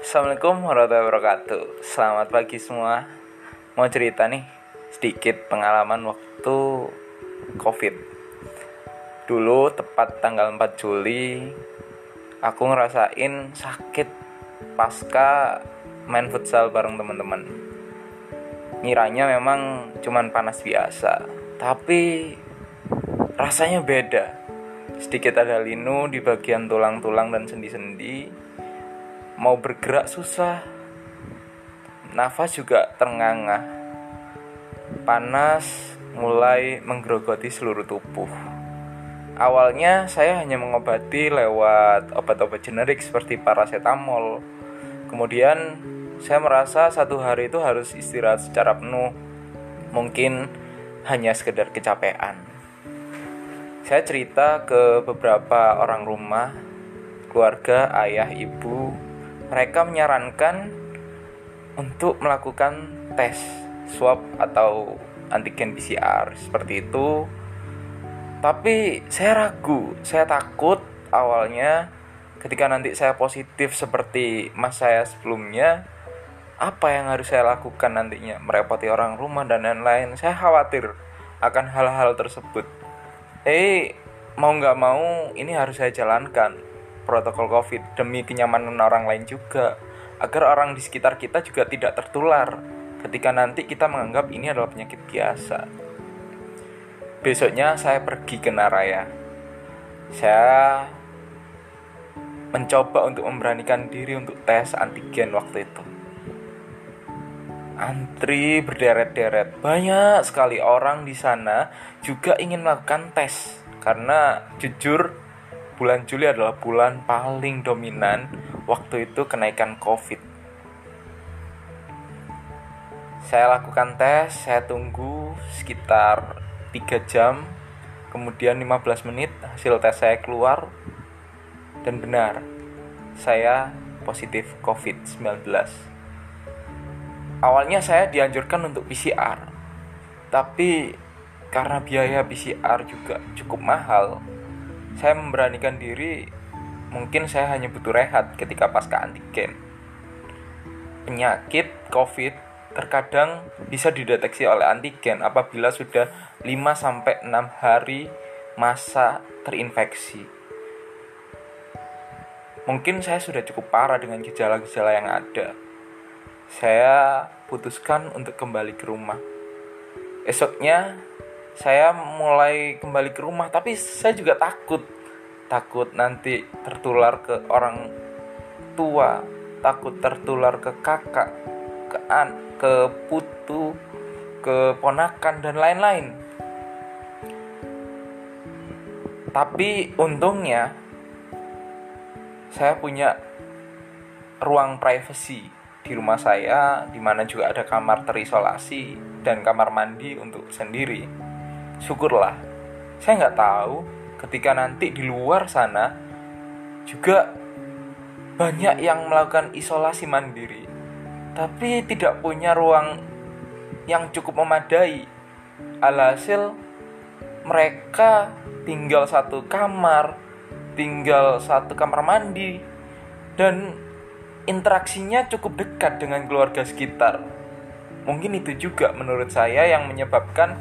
Assalamualaikum warahmatullahi wabarakatuh. Selamat pagi semua. Mau cerita nih Sedikit pengalaman waktu Covid. Dulu tepat tanggal 4 Juli Aku ngerasain sakit Pasca main futsal bareng teman-teman. Ngiranya memang cuman panas biasa Tapi Rasanya beda. Sedikit ada linu di bagian tulang-tulang dan sendi-sendi mau bergerak susah. Nafas juga ternganga. Panas mulai menggerogoti seluruh tubuh. Awalnya saya hanya mengobati lewat obat-obat generik seperti paracetamol. Kemudian saya merasa satu hari itu harus istirahat secara penuh. Mungkin hanya sekedar kecapean. Saya cerita ke beberapa orang rumah keluarga ayah ibu mereka menyarankan untuk melakukan tes swab atau antigen PCR seperti itu. Tapi saya ragu, saya takut awalnya ketika nanti saya positif seperti mas saya sebelumnya, apa yang harus saya lakukan nantinya? Merepoti orang rumah dan lain-lain. Saya khawatir akan hal-hal tersebut. Eh, mau nggak mau ini harus saya jalankan protokol COVID demi kenyamanan orang lain juga, agar orang di sekitar kita juga tidak tertular ketika nanti kita menganggap ini adalah penyakit biasa. Besoknya saya pergi ke Naraya. Saya mencoba untuk memberanikan diri untuk tes antigen waktu itu. Antri berderet-deret. Banyak sekali orang di sana juga ingin melakukan tes karena jujur bulan Juli adalah bulan paling dominan waktu itu kenaikan COVID. Saya lakukan tes, saya tunggu sekitar 3 jam, kemudian 15 menit hasil tes saya keluar dan benar, saya positif COVID-19. Awalnya saya dianjurkan untuk PCR, tapi karena biaya PCR juga cukup mahal, saya memberanikan diri mungkin saya hanya butuh rehat ketika pasca antigen. Penyakit covid terkadang bisa dideteksi oleh antigen apabila sudah 5-6 hari masa terinfeksi. Mungkin saya sudah cukup parah dengan gejala-gejala yang ada. Saya putuskan untuk kembali ke rumah. Esoknya saya mulai kembali ke rumah tapi saya juga takut. Takut nanti tertular ke orang tua takut tertular ke kakak ke an ke putu ke ponakan dan lain-lain. Tapi untungnya saya punya ruang privacy di rumah saya di mana juga ada kamar terisolasi dan kamar mandi untuk sendiri syukurlah. Saya nggak tahu ketika nanti di luar sana juga banyak yang melakukan isolasi mandiri tapi tidak punya ruang yang cukup memadai. Alhasil mereka tinggal satu kamar tinggal satu kamar mandi dan interaksinya cukup dekat dengan keluarga sekitar. Mungkin itu juga menurut saya yang menyebabkan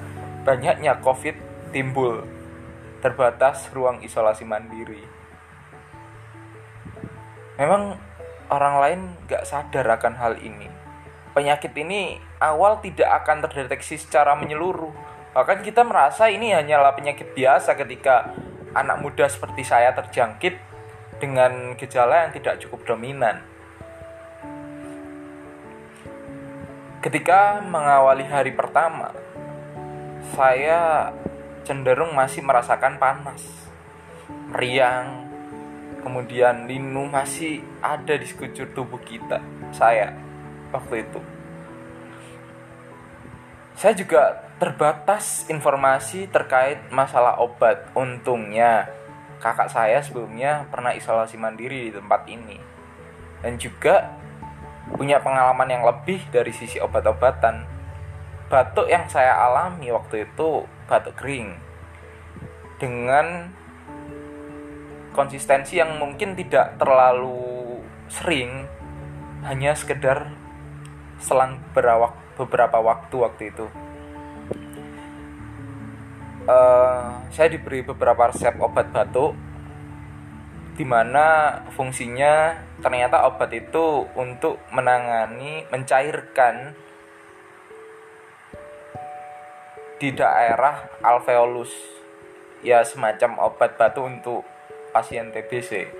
banyaknya COVID timbul, terbatas ruang isolasi mandiri. Memang orang lain gak sadar akan hal ini. Penyakit ini awal tidak akan terdeteksi secara menyeluruh. Bahkan kita merasa ini hanyalah penyakit biasa ketika anak muda seperti saya terjangkit dengan gejala yang tidak cukup dominan. Ketika mengawali hari pertama, saya cenderung masih merasakan panas, meriang, kemudian linu masih ada di sekujur tubuh kita, saya waktu itu. Saya juga terbatas informasi terkait masalah obat. Untungnya kakak saya sebelumnya pernah isolasi mandiri di tempat ini. Dan juga punya pengalaman yang lebih dari sisi obat-obatan batuk yang saya alami waktu itu batuk kering. Dengan konsistensi yang mungkin tidak terlalu sering hanya sekedar selang berawak, beberapa waktu waktu itu. Uh, saya diberi beberapa resep obat batuk di mana fungsinya ternyata obat itu untuk menangani mencairkan di daerah alveolus. Ya semacam obat batuk untuk pasien TBC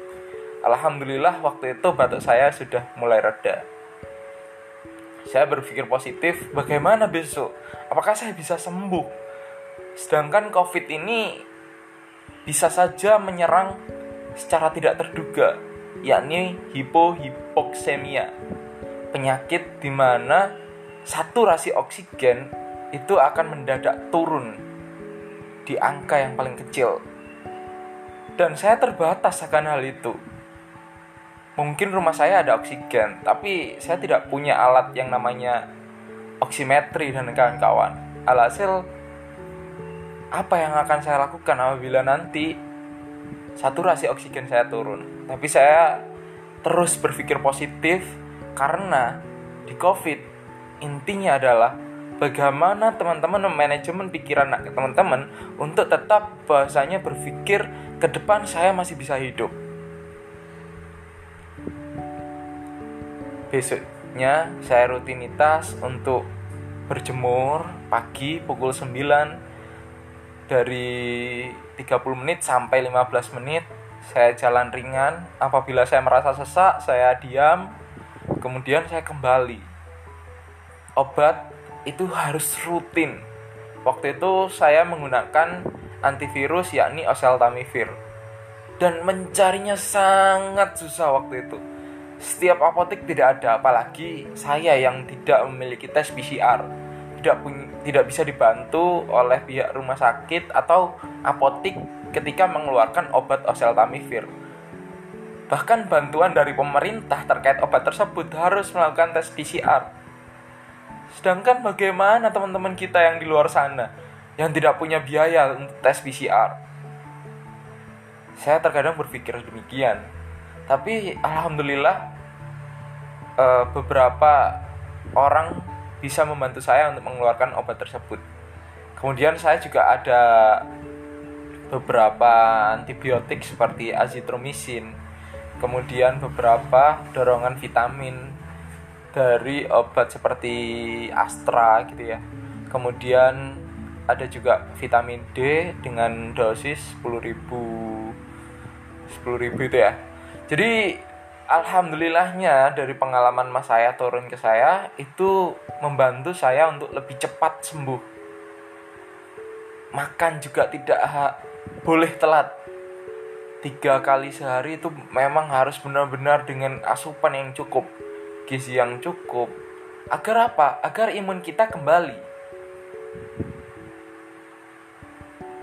Alhamdulillah waktu itu batuk saya sudah mulai reda. Saya berpikir positif bagaimana besok? Apakah saya bisa sembuh? Sedangkan covid ini bisa saja menyerang secara tidak terduga yakni hipohipoksemia penyakit di mana saturasi oksigen itu akan mendadak turun di angka yang paling kecil. Dan saya terbatas akan hal itu. Mungkin rumah saya ada oksigen tapi saya tidak punya alat yang namanya oksimetri dan kawan-kawan. Alhasil apa yang akan saya lakukan apabila nanti saturasi oksigen saya turun? Tapi saya terus berpikir positif karena di covid intinya adalah bagaimana teman-teman manajemen pikiran teman-teman untuk tetap bahasanya berpikir ke depan saya masih bisa hidup? Besoknya saya rutinitas untuk berjemur pagi pukul 9 dari 30 menit sampai 15 menit saya jalan ringan. Apabila saya merasa sesak saya diam. Kemudian saya kembali. Obat itu harus rutin. Waktu itu saya menggunakan antivirus yakni oseltamivir. Dan mencarinya sangat susah waktu itu. Setiap apotek tidak ada apalagi saya yang tidak memiliki tes PCR tidak tidak bisa dibantu oleh pihak rumah sakit atau apotek ketika mengeluarkan obat oseltamivir. Bahkan bantuan dari pemerintah terkait obat tersebut harus melakukan tes PCR sedangkan bagaimana teman-teman kita yang di luar sana yang tidak punya biaya untuk tes PCR saya terkadang berpikir demikian. Tapi alhamdulillah uh, beberapa orang bisa membantu saya untuk mengeluarkan obat tersebut. Kemudian saya juga ada beberapa antibiotik seperti azitromisin kemudian beberapa dorongan vitamin dari obat seperti Astra gitu ya. Kemudian ada juga vitamin D dengan dosis 10.000 10.000 itu ya. Jadi alhamdulillahnya dari pengalaman mas saya turun ke saya itu membantu saya untuk lebih cepat sembuh. Makan juga tidak boleh telat. Tiga kali sehari itu memang harus benar-benar dengan asupan yang cukup gizi yang cukup. Agar apa? Agar imun kita kembali.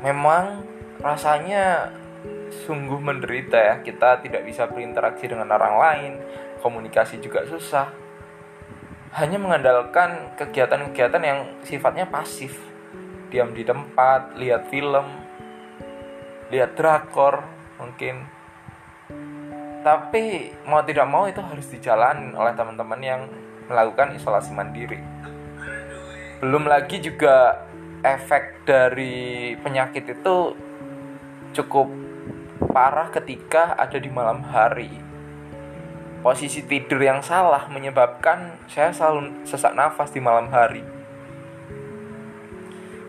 Memang rasanya sungguh menderita ya. Kita tidak bisa berinteraksi dengan orang lain. Komunikasi juga susah. Hanya mengandalkan kegiatan-kegiatan yang sifatnya pasif. Diam di tempat lihat film lihat drakor mungkin tapi mau tidak mau itu harus dijalani oleh teman-teman yang melakukan isolasi mandiri belum lagi juga efek dari penyakit itu cukup parah ketika ada di malam hari. Posisi tidur yang salah menyebabkan saya selalu sesak nafas di malam hari.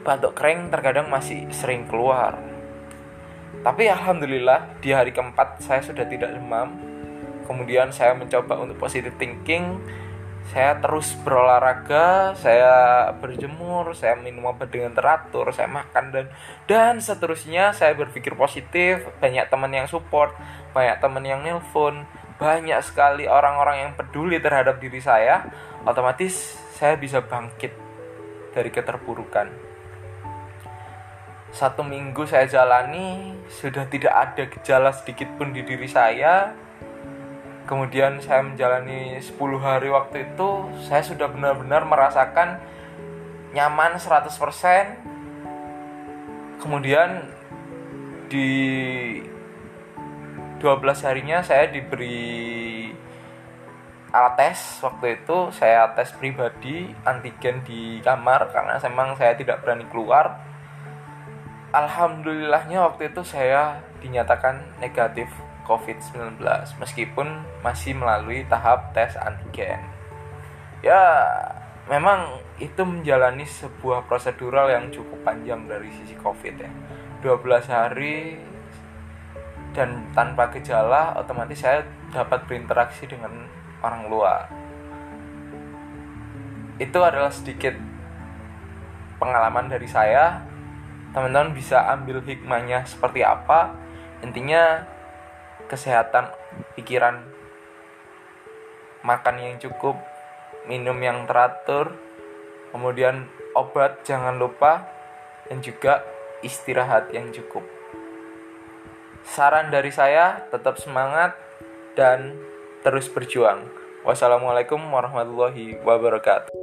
Batuk kering terkadang masih sering keluar. Tapi alhamdulillah di hari keempat saya sudah tidak demam. Kemudian saya mencoba untuk positive thinking saya terus berolahraga, saya berjemur, saya minum obat dengan teratur, saya makan dan dan seterusnya saya berpikir positif, banyak teman yang support, banyak teman yang nelpon, banyak sekali orang-orang yang peduli terhadap diri saya, otomatis saya bisa bangkit dari keterpurukan. Satu minggu saya jalani, sudah tidak ada gejala sedikit pun di diri saya, kemudian saya menjalani 10 hari waktu itu saya sudah benar-benar merasakan nyaman 100% kemudian di 12 harinya saya diberi alat tes. Waktu itu saya tes pribadi antigen di kamar karena memang saya tidak berani keluar alhamdulillahnya waktu itu saya dinyatakan negatif COVID-19 meskipun masih melalui tahap tes antigen. Ya memang itu menjalani sebuah prosedural yang cukup panjang dari sisi COVID ya. 12 hari dan tanpa gejala otomatis saya dapat berinteraksi dengan orang luar. Itu adalah sedikit pengalaman dari saya teman-teman bisa ambil hikmahnya seperti apa intinya kesehatan pikiran makan yang cukup minum yang teratur kemudian obat jangan lupa dan juga istirahat yang cukup Saran dari saya, tetap semangat dan terus berjuang. Wassalamualaikum warahmatullahi wabarakatuh.